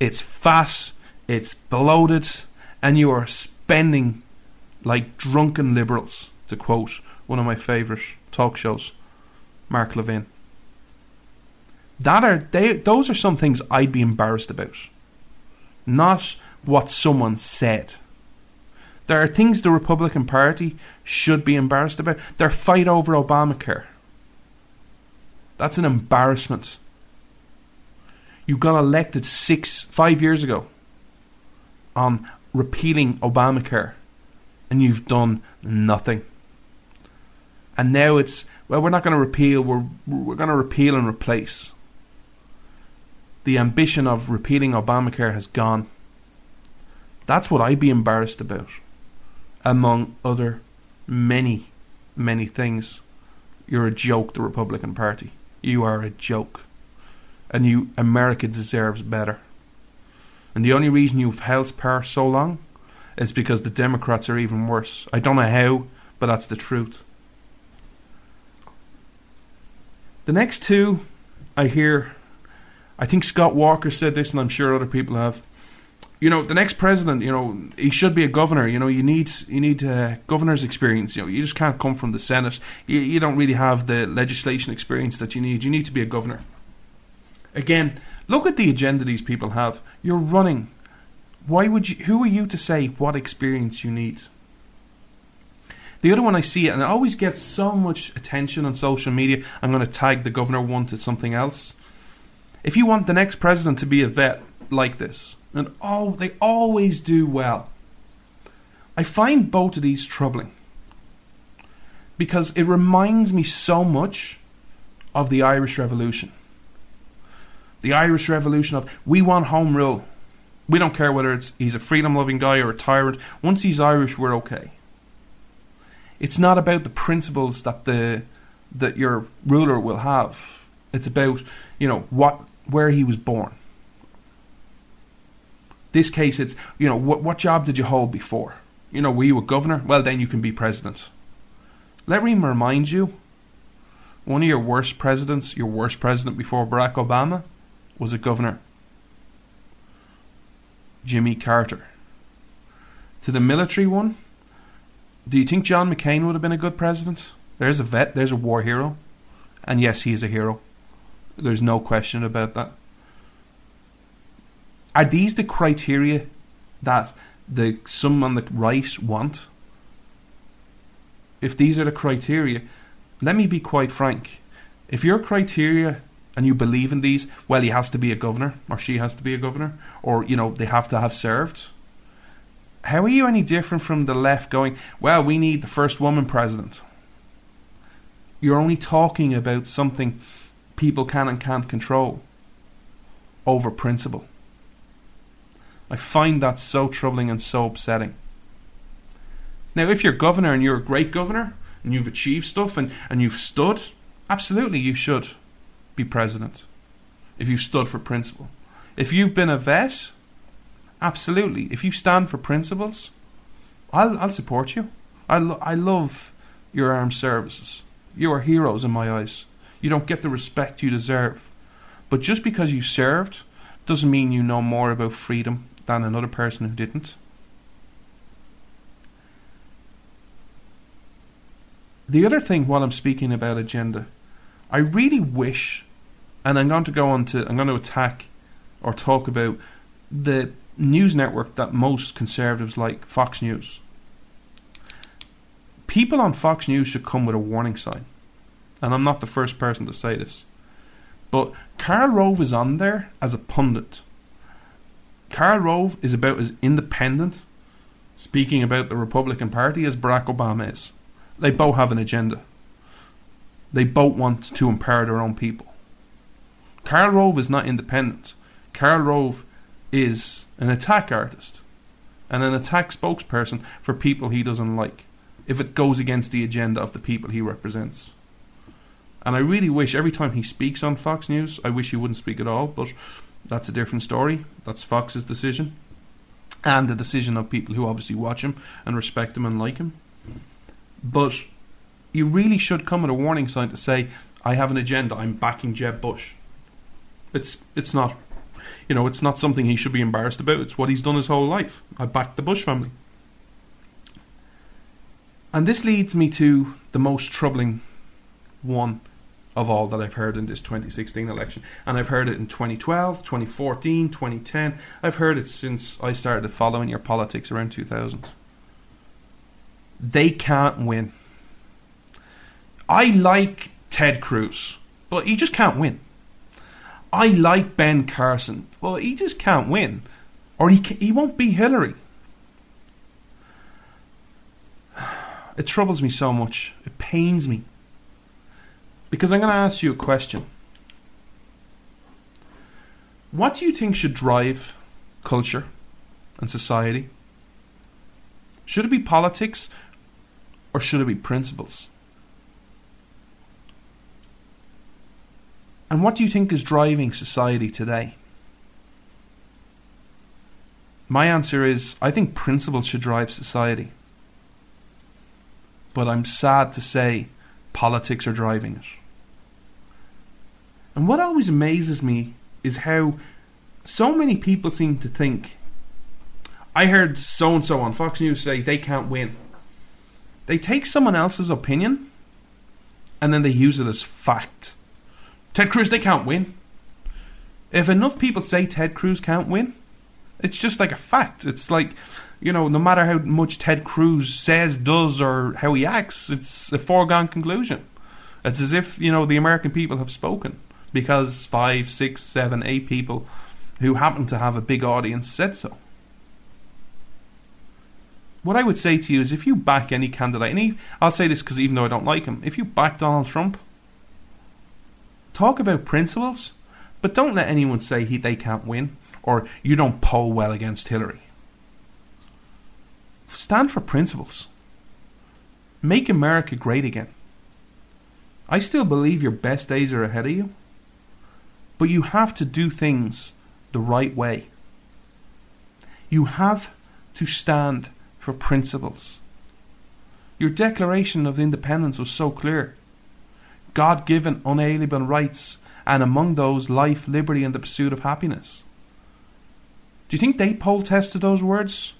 it's fat, it's bloated, and you are spending like drunken liberals, to quote one of my favourite talk shows, Mark Levin. That are they those are some things I'd be embarrassed about. Not what someone said. There are things the Republican Party should be embarrassed about. Their fight over Obamacare. That's an embarrassment. You got elected six, five years ago on repealing Obamacare, and you've done nothing. And now it's well, we're not going to repeal. We're we're going to repeal and replace. The ambition of repealing Obamacare has gone. That's what I'd be embarrassed about, among other many, many things. You're a joke, the Republican Party. You are a joke. And you, America deserves better. And the only reason you've held power so long is because the Democrats are even worse. I don't know how, but that's the truth. The next two, I hear, I think Scott Walker said this, and I'm sure other people have. You know, the next president, you know, he should be a governor. You know, you need you need uh, governor's experience. You know, you just can't come from the Senate. You, you don't really have the legislation experience that you need. You need to be a governor. Again, look at the agenda these people have. You're running why would you? Who are you to say what experience you need? The other one I see, and it always gets so much attention on social media. I'm going to tag the governor one to something else. If you want the next president to be a vet like this, and oh, they always do well. I find both of these troubling because it reminds me so much of the Irish Revolution. The Irish Revolution of we want home rule. We don't care whether it's he's a freedom loving guy or a tyrant. Once he's Irish, we're okay. It's not about the principles that the that your ruler will have. It's about, you know, what where he was born. This case it's, you know, what what job did you hold before? You know, were you a governor? Well, then you can be president. Let me remind you one of your worst presidents, your worst president before Barack Obama, was a governor. Jimmy Carter. To the military one, do you think John McCain would have been a good president? There's a vet, there's a war hero. And yes, he is a hero. There's no question about that. Are these the criteria that the some on the right want? If these are the criteria, let me be quite frank. If your criteria and you believe in these, well, he has to be a governor, or she has to be a governor, or, you know, they have to have served. How are you any different from the left going, well, we need the first woman president? You're only talking about something people can and can't control over principle. I find that so troubling and so upsetting. Now, if you're governor and you're a great governor and you've achieved stuff and, and you've stood, absolutely you should be president if you stood for principle. If you've been a vet, absolutely. If you stand for principles, I'll, I'll support you. I, lo- I love your armed services. You are heroes in my eyes. You don't get the respect you deserve. But just because you served doesn't mean you know more about freedom than another person who didn't. The other thing while I'm speaking about agenda, I really wish and I'm going to go on to I'm going to attack or talk about the news network that most conservatives like, Fox News. People on Fox News should come with a warning sign. And I'm not the first person to say this. But Karl Rove is on there as a pundit. Karl Rove is about as independent, speaking about the Republican Party, as Barack Obama is. They both have an agenda. They both want to empower their own people. Karl Rove is not independent. Karl Rove is an attack artist and an attack spokesperson for people he doesn't like if it goes against the agenda of the people he represents. And I really wish every time he speaks on Fox News, I wish he wouldn't speak at all, but that's a different story. That's Fox's decision. And the decision of people who obviously watch him and respect him and like him. But you really should come with a warning sign to say, I have an agenda, I'm backing Jeb Bush. It's it's not, you know, it's not something he should be embarrassed about. It's what he's done his whole life. I backed the Bush family. And this leads me to the most troubling one of all that I've heard in this 2016 election. And I've heard it in 2012, 2014, 2010. I've heard it since I started following your politics around 2000. They can't win. I like Ted Cruz, but he just can't win. I like Ben Carson. but he just can't win, or he he won't be Hillary. It troubles me so much. It pains me because I'm going to ask you a question. What do you think should drive culture and society? Should it be politics or should it be principles? And what do you think is driving society today? My answer is I think principles should drive society. But I'm sad to say politics are driving it. And what always amazes me is how so many people seem to think. I heard so and so on Fox News say they can't win. They take someone else's opinion and then they use it as fact. Ted Cruz, they can't win. If enough people say Ted Cruz can't win, It's just like a fact. It's like, you know, no matter how much Ted Cruz says, does, or how he acts, it's a foregone conclusion. It's as if, you know, the American people have spoken because five, six, seven, eight people who happen to have a big audience said so. What I would say to you is if you back any candidate, and I'll say this because even though I don't like him, if you back Donald Trump, talk about principles, but don't let anyone say he, they can't win or you don't poll well against Hillary. Stand for principles. Make America great again. I still believe your best days are ahead of you, but you have to do things the right way. You have to stand for principles. Your Declaration of Independence was so clear. God given unalienable rights, and among those, life, liberty, and the pursuit of happiness. Do you think they poll tested those words?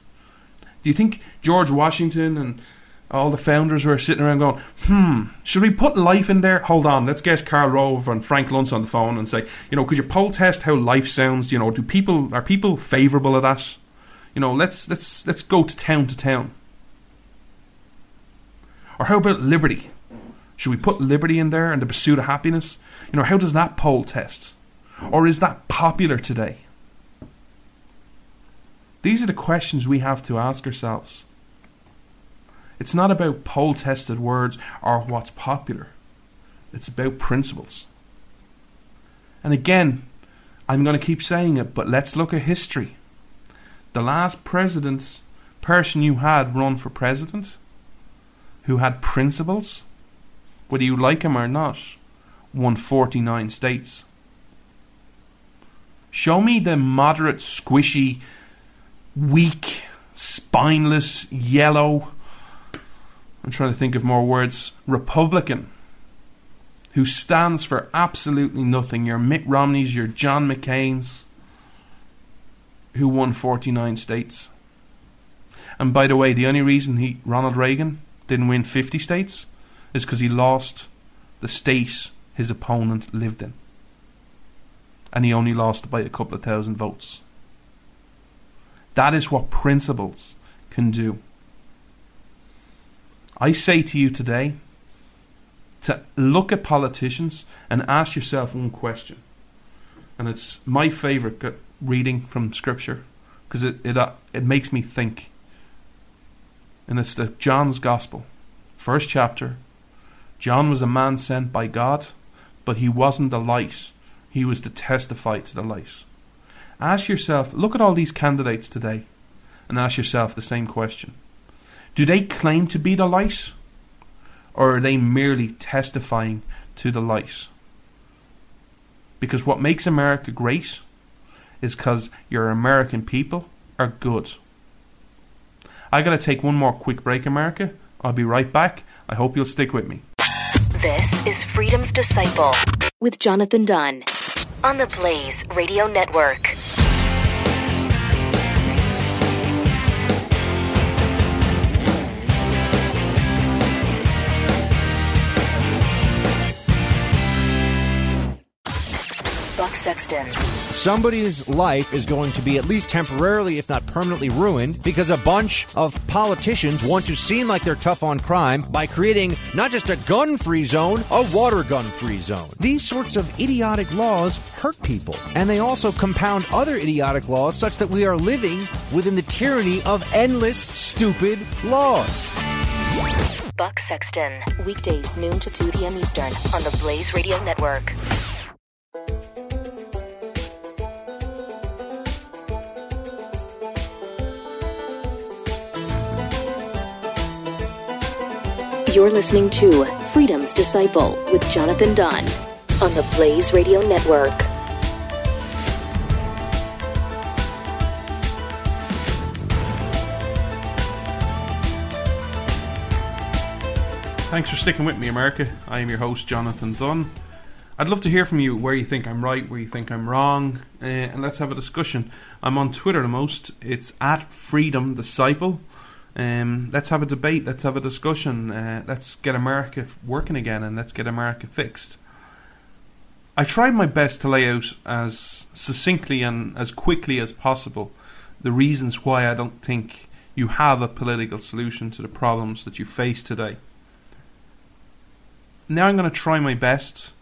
Do you think George Washington and all the founders were sitting around going, hmm, should we put life in there? Hold on, let's get Karl Rove and Frank Luntz on the phone and say, you know, could you poll test how life sounds? You know, do people are people favourable of that? You know, let's let's let's go to town to town. Or how about liberty? Should we put liberty in there and the pursuit of happiness? You know, how does that poll test? Or is that popular today? These are the questions we have to ask ourselves. It's not about poll tested words or what's popular, it's about principles. And again, I'm going to keep saying it, but let's look at history. The last president, person you had run for president, who had principles, whether you like him or not, won 49 states. Show me the moderate, squishy, weak, spineless, yellow, I'm trying to think of more words, Republican, who stands for absolutely nothing. Your Mitt Romneys, your John McCain's, who won 49 states. And by the way, the only reason he Ronald Reagan didn't win 50 states is because he lost the state his opponent lived in. And he only lost by a couple of thousand votes. That is what principles can do. I say to you today to look at politicians and ask yourself one question. And it's my favorite reading from Scripture because it, it, uh, it makes me think. And it's the John's Gospel, first chapter. John was a man sent by God, but he wasn't the light. He was to testify to the light. Ask yourself, look at all these candidates today, and ask yourself the same question. Do they claim to be the light? Or are they merely testifying to the light? Because what makes America great is because your American people are good. I gotta take one more quick break, America. I'll be right back. I hope you'll stick with me. This is Freedom's Disciple with Jonathan Dunn on the Blaze Radio Network. Buck Sexton. Somebody's life is going to be at least temporarily, if not permanently, ruined because a bunch of politicians want to seem like they're tough on crime by creating not just a gun free zone, a water gun free zone. These sorts of idiotic laws hurt people, and they also compound other idiotic laws such that we are living within the tyranny of endless, stupid laws. Buck Sexton, weekdays noon to 2 p.m. Eastern on the Blaze Radio Network. You're listening to Freedom's Disciple with Jonathan Dunn on the Blaze Radio Network. Thanks for sticking with me, America. I am your host, Jonathan Dunn. I'd love to hear from you where you think I'm right, where you think I'm wrong, uh, and let's have a discussion. I'm on Twitter the most. It's at Freedom Disciple. Um, let's have a debate. Let's have a discussion. Uh, let's get America working again, and let's get America fixed. I tried my best to lay out as succinctly and as quickly as possible the reasons why I don't think you have a political solution to the problems that you face today. Now I'm going to try my best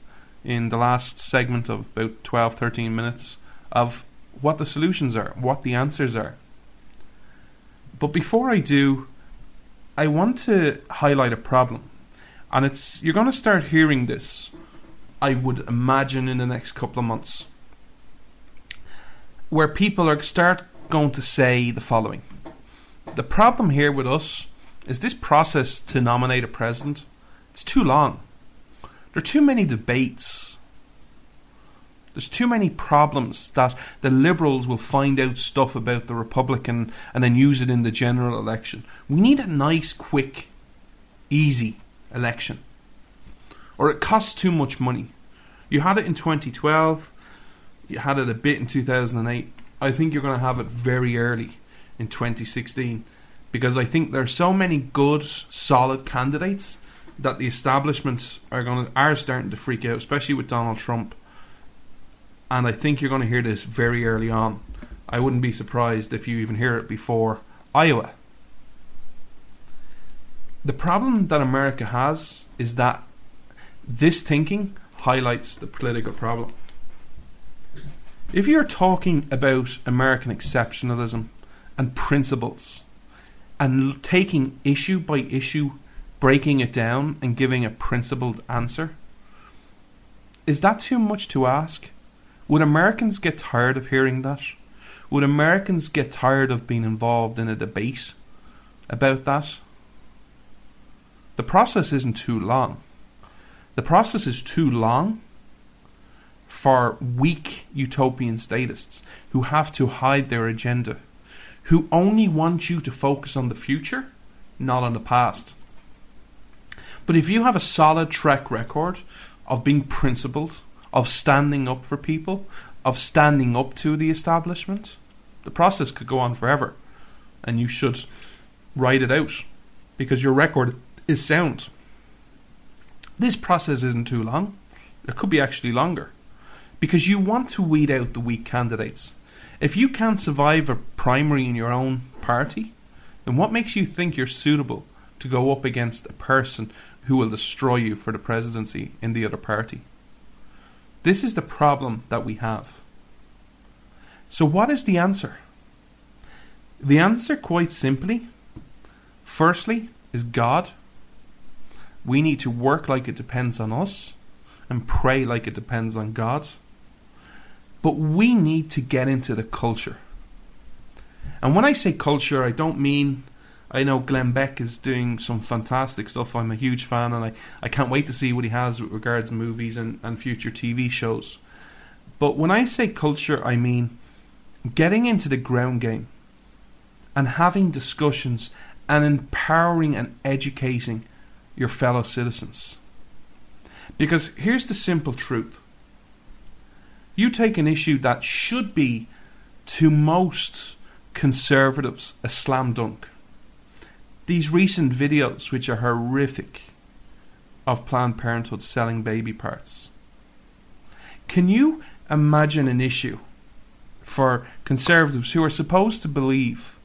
in the last segment of about 12 13 minutes of what the solutions are, what the answers are. But before I do, I want to highlight a problem. And it's you're going to start hearing this I would imagine in the next couple of months where people are start going to say the following. The problem here with us is this process to nominate a president, it's too long. There are too many debates. There's too many problems that the Liberals will find out stuff about the Republican and then use it in the general election. We need a nice, quick, easy election. Or it costs too much money. You had it in 2012, you had it a bit in 2008. I think you're going to have it very early in 2016 because I think there are so many good, solid candidates that the establishment are going to are starting to freak out, especially with Donald Trump. And I think you're going to hear this very early on. I wouldn't be surprised if you even hear it before Iowa. The problem that America has is that this thinking highlights the political problem. If you're talking about American exceptionalism and principles and taking issue by issue breaking it down and giving a principled answer? Is that too much to ask? Would Americans get tired of hearing that? Would Americans get tired of being involved in a debate about that? The process isn't too long. The process is too long for weak utopian statists who have to hide their agenda, who only want you to focus on the future, not on the past. But if you have a solid track record of being principled, of standing up for people, of standing up to the establishment, the process could go on forever. And you should write it out because your record is sound. This process isn't too long. It could be actually longer because you want to weed out the weak candidates. If you can't survive a primary in your own party, then what makes you think you're suitable to go up against a person who will destroy you for the presidency in the other party. This is the problem that we have. So, what is the answer? The answer, quite simply, firstly, is God. We need to work like it depends on us and pray like it depends on God. But we need to get into the culture. And when I say culture, I don't mean I know Glenn Beck is doing some fantastic stuff. I'm a huge fan, and I, I can't wait to see what he has with regards to movies and, and future TV shows. But when I say culture, I mean getting into the ground game and having discussions and empowering and educating your fellow citizens. Because here's the simple truth you take an issue that should be, to most conservatives, a slam dunk these recent videos, which are horrific, of Planned Parenthood selling baby parts. Can you imagine an issue for conservatives who are supposed to believe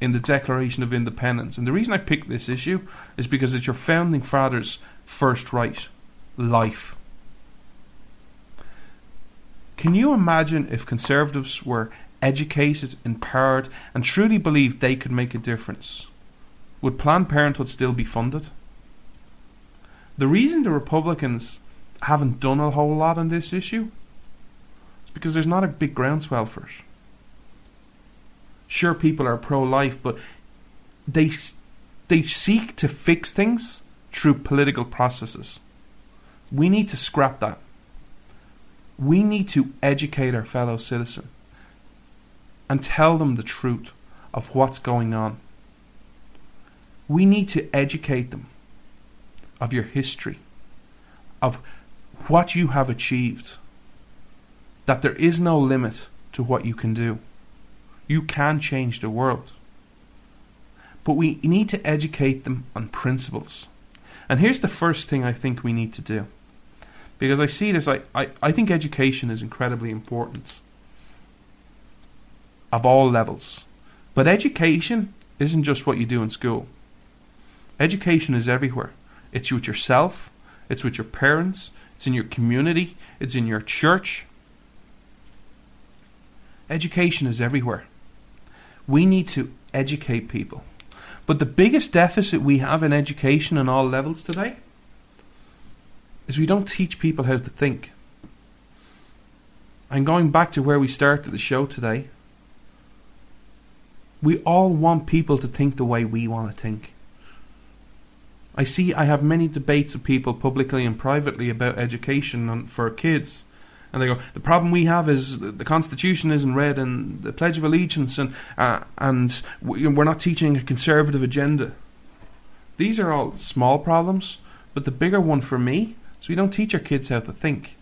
in the Declaration of Independence? And the reason I picked this issue is because it's your founding fathers' first right life. Can you imagine if conservatives were educated, empowered, and truly believed they could make a difference? Would Planned Parenthood still be funded? The reason the Republicans haven't done a whole lot on this issue is because there's not a big groundswell for it. Sure, people are pro life, but they, they seek to fix things through political processes. We need to scrap that. We need to educate our fellow citizen and tell them the truth of what's going on. We need to educate them of your history, of what you have achieved, that there is no limit to what you can do. You can change the world. But we need to educate them on principles. And here's the first thing I think we need to do. Because I see this, I, I, I think education is incredibly important. Of all levels. But education isn't just what you do in school. Education is everywhere. It's with yourself, it's with your parents, it's in your community, it's in your church. Education is everywhere. We need to educate people. But the biggest deficit we have in education on all levels today is we don't teach people how to think. And going back to where we started the show today, we all want people to think the way we want to think. I see I have many debates with people publicly and privately about education for kids. And they go, the problem we have is the Constitution isn't read and the Pledge of Allegiance, and uh, and we're not teaching a conservative agenda. These are all small problems, but the bigger one for me is we don't teach our kids how to think,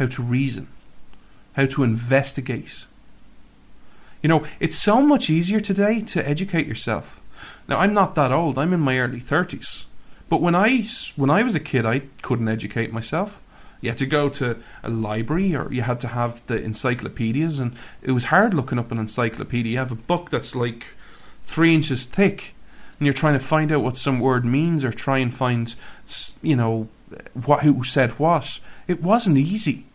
how to reason, how to investigate. You know, it's so much easier today to educate yourself. Now, I'm not that old. I'm in my early 30s. But when I when I was a kid, I couldn't educate myself. You had to go to a library or you had to have the encyclopedias, and it was hard looking up an encyclopedia. You have a book that's like three inches thick, and you're trying to find out what some word means or try and find, you know, what who said what. It wasn't easy.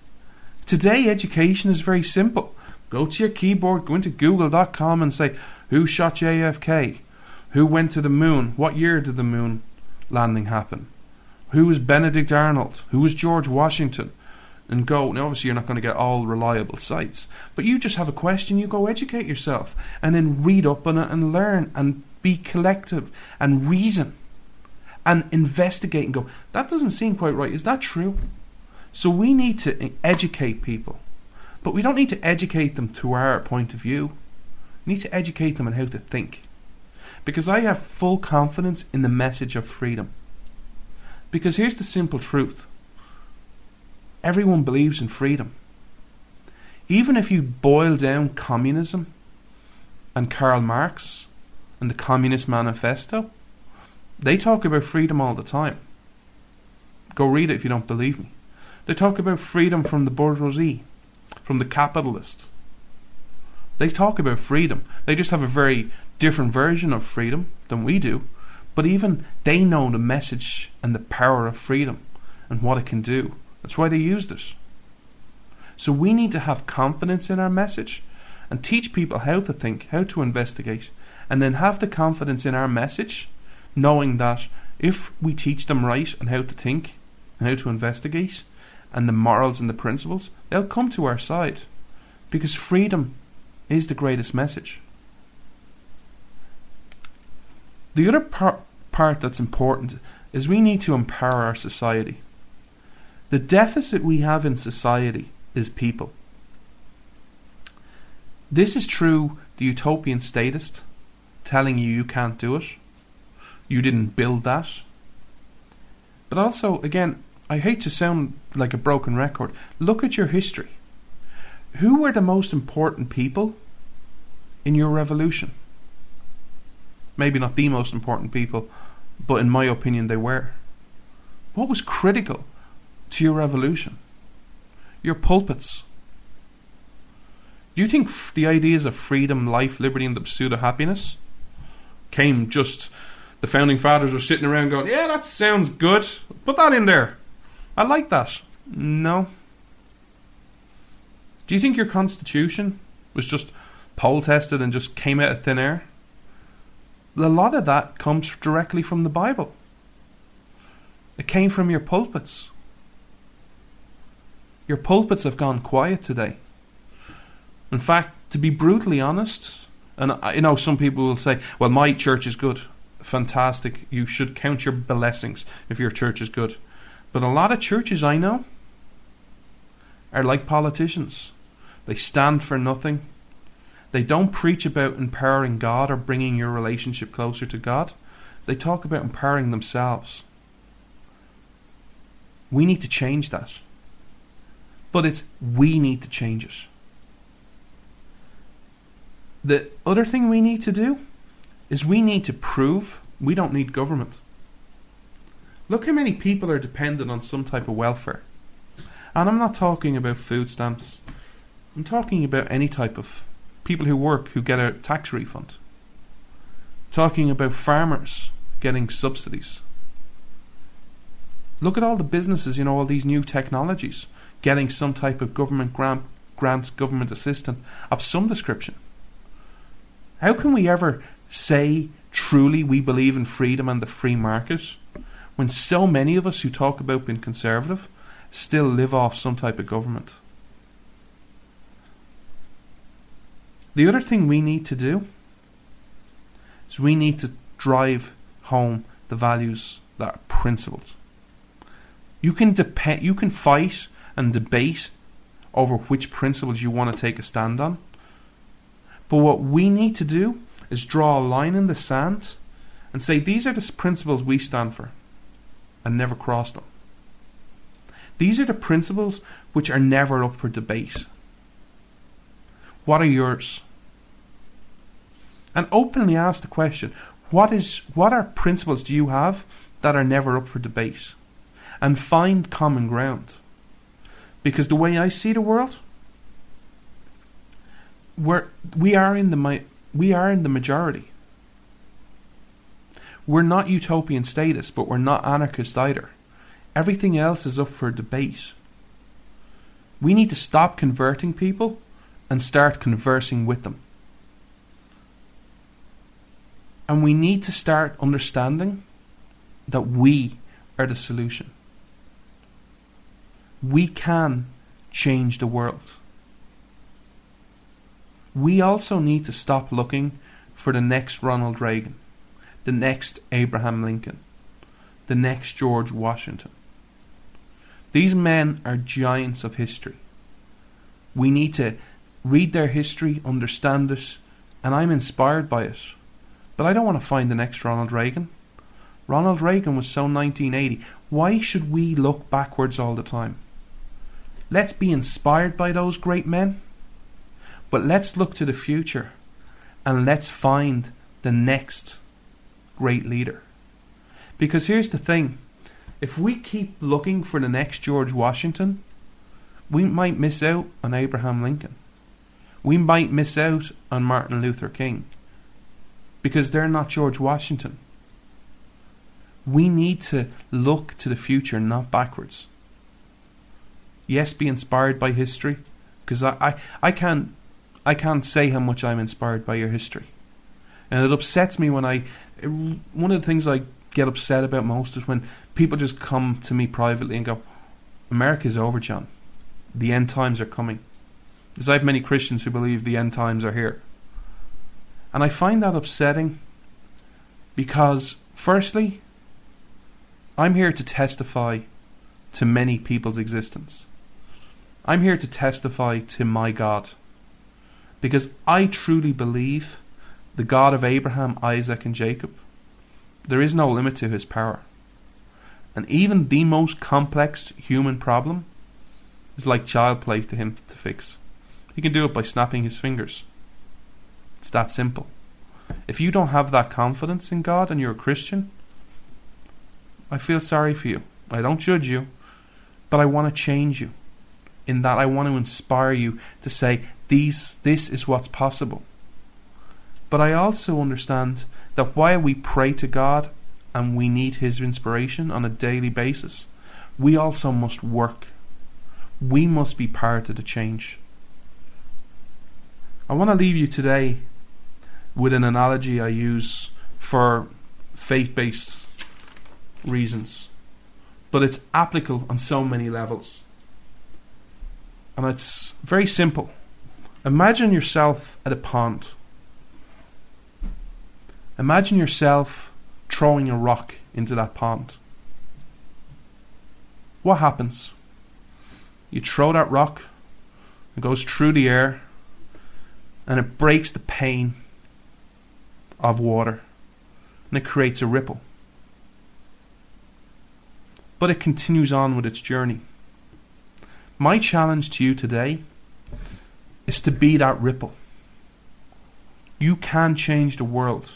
Today, education is very simple. Go to your keyboard, go into google.com and say, Who shot JFK? Who went to the moon? What year did the moon landing happen? Who was Benedict Arnold? Who was George Washington? And go. Now, obviously, you're not going to get all reliable sites, but you just have a question, you go educate yourself, and then read up on it and learn and be collective and reason and investigate and go, that doesn't seem quite right. Is that true? So we need to educate people, but we don't need to educate them to our point of view. We need to educate them on how to think. Because I have full confidence in the message of freedom. Because here's the simple truth everyone believes in freedom. Even if you boil down communism and Karl Marx and the Communist Manifesto, they talk about freedom all the time. Go read it if you don't believe me. They talk about freedom from the bourgeoisie, from the capitalist. They talk about freedom. They just have a very different version of freedom than we do. But even they know the message and the power of freedom and what it can do. That's why they used it. So we need to have confidence in our message and teach people how to think, how to investigate, and then have the confidence in our message, knowing that if we teach them right and how to think and how to investigate and the morals and the principles, they'll come to our side. Because freedom is the greatest message. The other par- part that's important is we need to empower our society. The deficit we have in society is people. This is true the utopian statist telling you you can't do it. You didn't build that. But also, again, I hate to sound like a broken record. Look at your history. Who were the most important people in your revolution? Maybe not the most important people, but in my opinion, they were. What was critical to your revolution? Your pulpits. Do you think the ideas of freedom, life, liberty, and the pursuit of happiness came just the founding fathers were sitting around going, Yeah, that sounds good. Put that in there. I like that. No. Do you think your constitution was just poll tested and just came out of thin air? A lot of that comes directly from the Bible. It came from your pulpits. Your pulpits have gone quiet today. In fact, to be brutally honest, and I you know some people will say, "Well, my church is good, fantastic. You should count your blessings if your church is good." But a lot of churches I know are like politicians. They stand for nothing. They don't preach about empowering God or bringing your relationship closer to God. They talk about empowering themselves. We need to change that. But it's we need to change it. The other thing we need to do is we need to prove we don't need government. Look how many people are dependent on some type of welfare. And I'm not talking about food stamps. I'm talking about any type of people who work who get a tax refund. Talking about farmers getting subsidies. Look at all the businesses, you know, all these new technologies getting some type of government grant, grants, government assistance of some description. How can we ever say truly we believe in freedom and the free market when so many of us who talk about being conservative still live off some type of government? The other thing we need to do is we need to drive home the values that are principled. You can depend, you can fight and debate over which principles you want to take a stand on. But what we need to do is draw a line in the sand and say these are the principles we stand for and never cross them. These are the principles which are never up for debate. What are yours? And openly ask the question what is what are principles do you have that are never up for debate? And find common ground. Because the way I see the world, we're, we are in the we are in the majority. We're not utopian statists, but we're not anarchist either. Everything else is up for debate. We need to stop converting people and start conversing with them. And we need to start understanding that we are the solution. We can change the world. We also need to stop looking for the next Ronald Reagan, the next Abraham Lincoln, the next George Washington. These men are giants of history. We need to read their history, understand it, and I'm inspired by it. But I don't want to find the next Ronald Reagan. Ronald Reagan was so 1980. Why should we look backwards all the time? Let's be inspired by those great men, but let's look to the future and let's find the next great leader. Because here's the thing if we keep looking for the next George Washington, we might miss out on Abraham Lincoln we might miss out on Martin Luther King because they're not George Washington. We need to look to the future, not backwards. Yes, be inspired by history, because I, I, I can't I can't say how much I'm inspired by your history, and it upsets me when I. One of the things I get upset about most is when people just come to me privately and go, "America's over, John. The end times are coming." Because I have many Christians who believe the end times are here. And I find that upsetting because, firstly, I'm here to testify to many people's existence. I'm here to testify to my God. Because I truly believe the God of Abraham, Isaac, and Jacob, there is no limit to his power. And even the most complex human problem is like child play to him to fix. He can do it by snapping his fingers. It's that simple. If you don't have that confidence in God and you're a Christian, I feel sorry for you. I don't judge you, but I want to change you. In that I want to inspire you to say, these, this is what's possible. But I also understand that while we pray to God and we need His inspiration on a daily basis, we also must work. We must be part of the change. I want to leave you today with an analogy I use for faith based reasons, but it's applicable on so many levels. And it's very simple. Imagine yourself at a pond. Imagine yourself throwing a rock into that pond. What happens? You throw that rock, it goes through the air, and it breaks the pain of water and it creates a ripple. But it continues on with its journey. My challenge to you today is to be that ripple. You can change the world.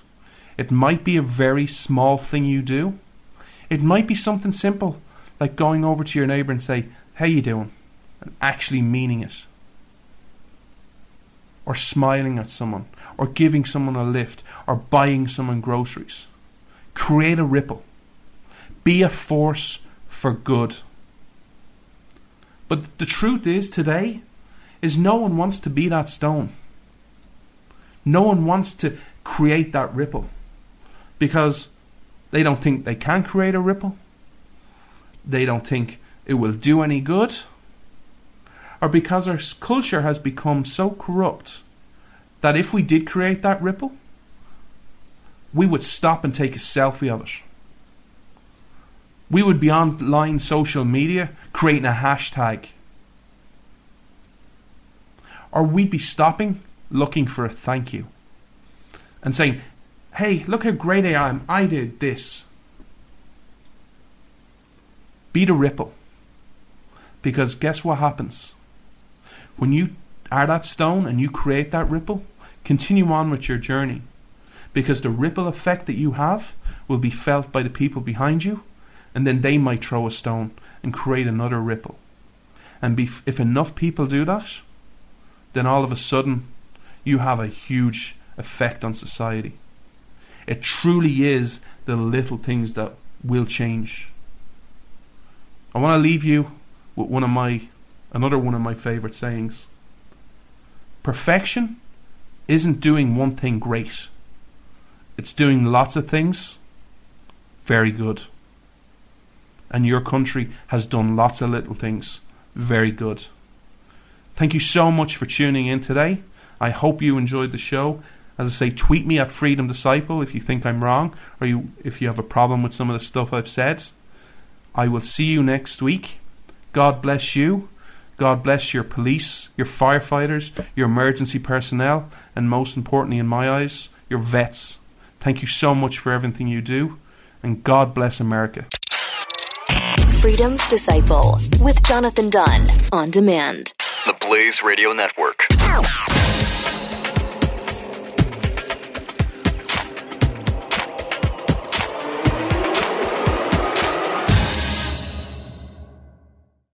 It might be a very small thing you do. It might be something simple like going over to your neighbor and say, "How you doing?" and actually meaning it. Or smiling at someone or giving someone a lift or buying someone groceries. Create a ripple. Be a force for good. But the truth is today is no one wants to be that stone. No one wants to create that ripple because they don't think they can create a ripple. They don't think it will do any good. Or because our culture has become so corrupt that if we did create that ripple, we would stop and take a selfie of it. We would be online social media creating a hashtag. Or we'd be stopping looking for a thank you and saying, hey, look how great I am. I did this. Be the ripple. Because guess what happens? When you are that stone and you create that ripple, continue on with your journey. Because the ripple effect that you have will be felt by the people behind you, and then they might throw a stone and create another ripple. And be, if enough people do that, then all of a sudden you have a huge effect on society. It truly is the little things that will change. I want to leave you with one of my another one of my favorite sayings. Perfection isn't doing one thing great. It's doing lots of things very good. And your country has done lots of little things very good. Thank you so much for tuning in today. I hope you enjoyed the show. As I say, tweet me at Freedom Disciple if you think I'm wrong or you, if you have a problem with some of the stuff I've said. I will see you next week. God bless you. God bless your police, your firefighters, your emergency personnel, and most importantly, in my eyes, your vets. Thank you so much for everything you do, and God bless America. Freedom's Disciple with Jonathan Dunn on demand. The Blaze Radio Network.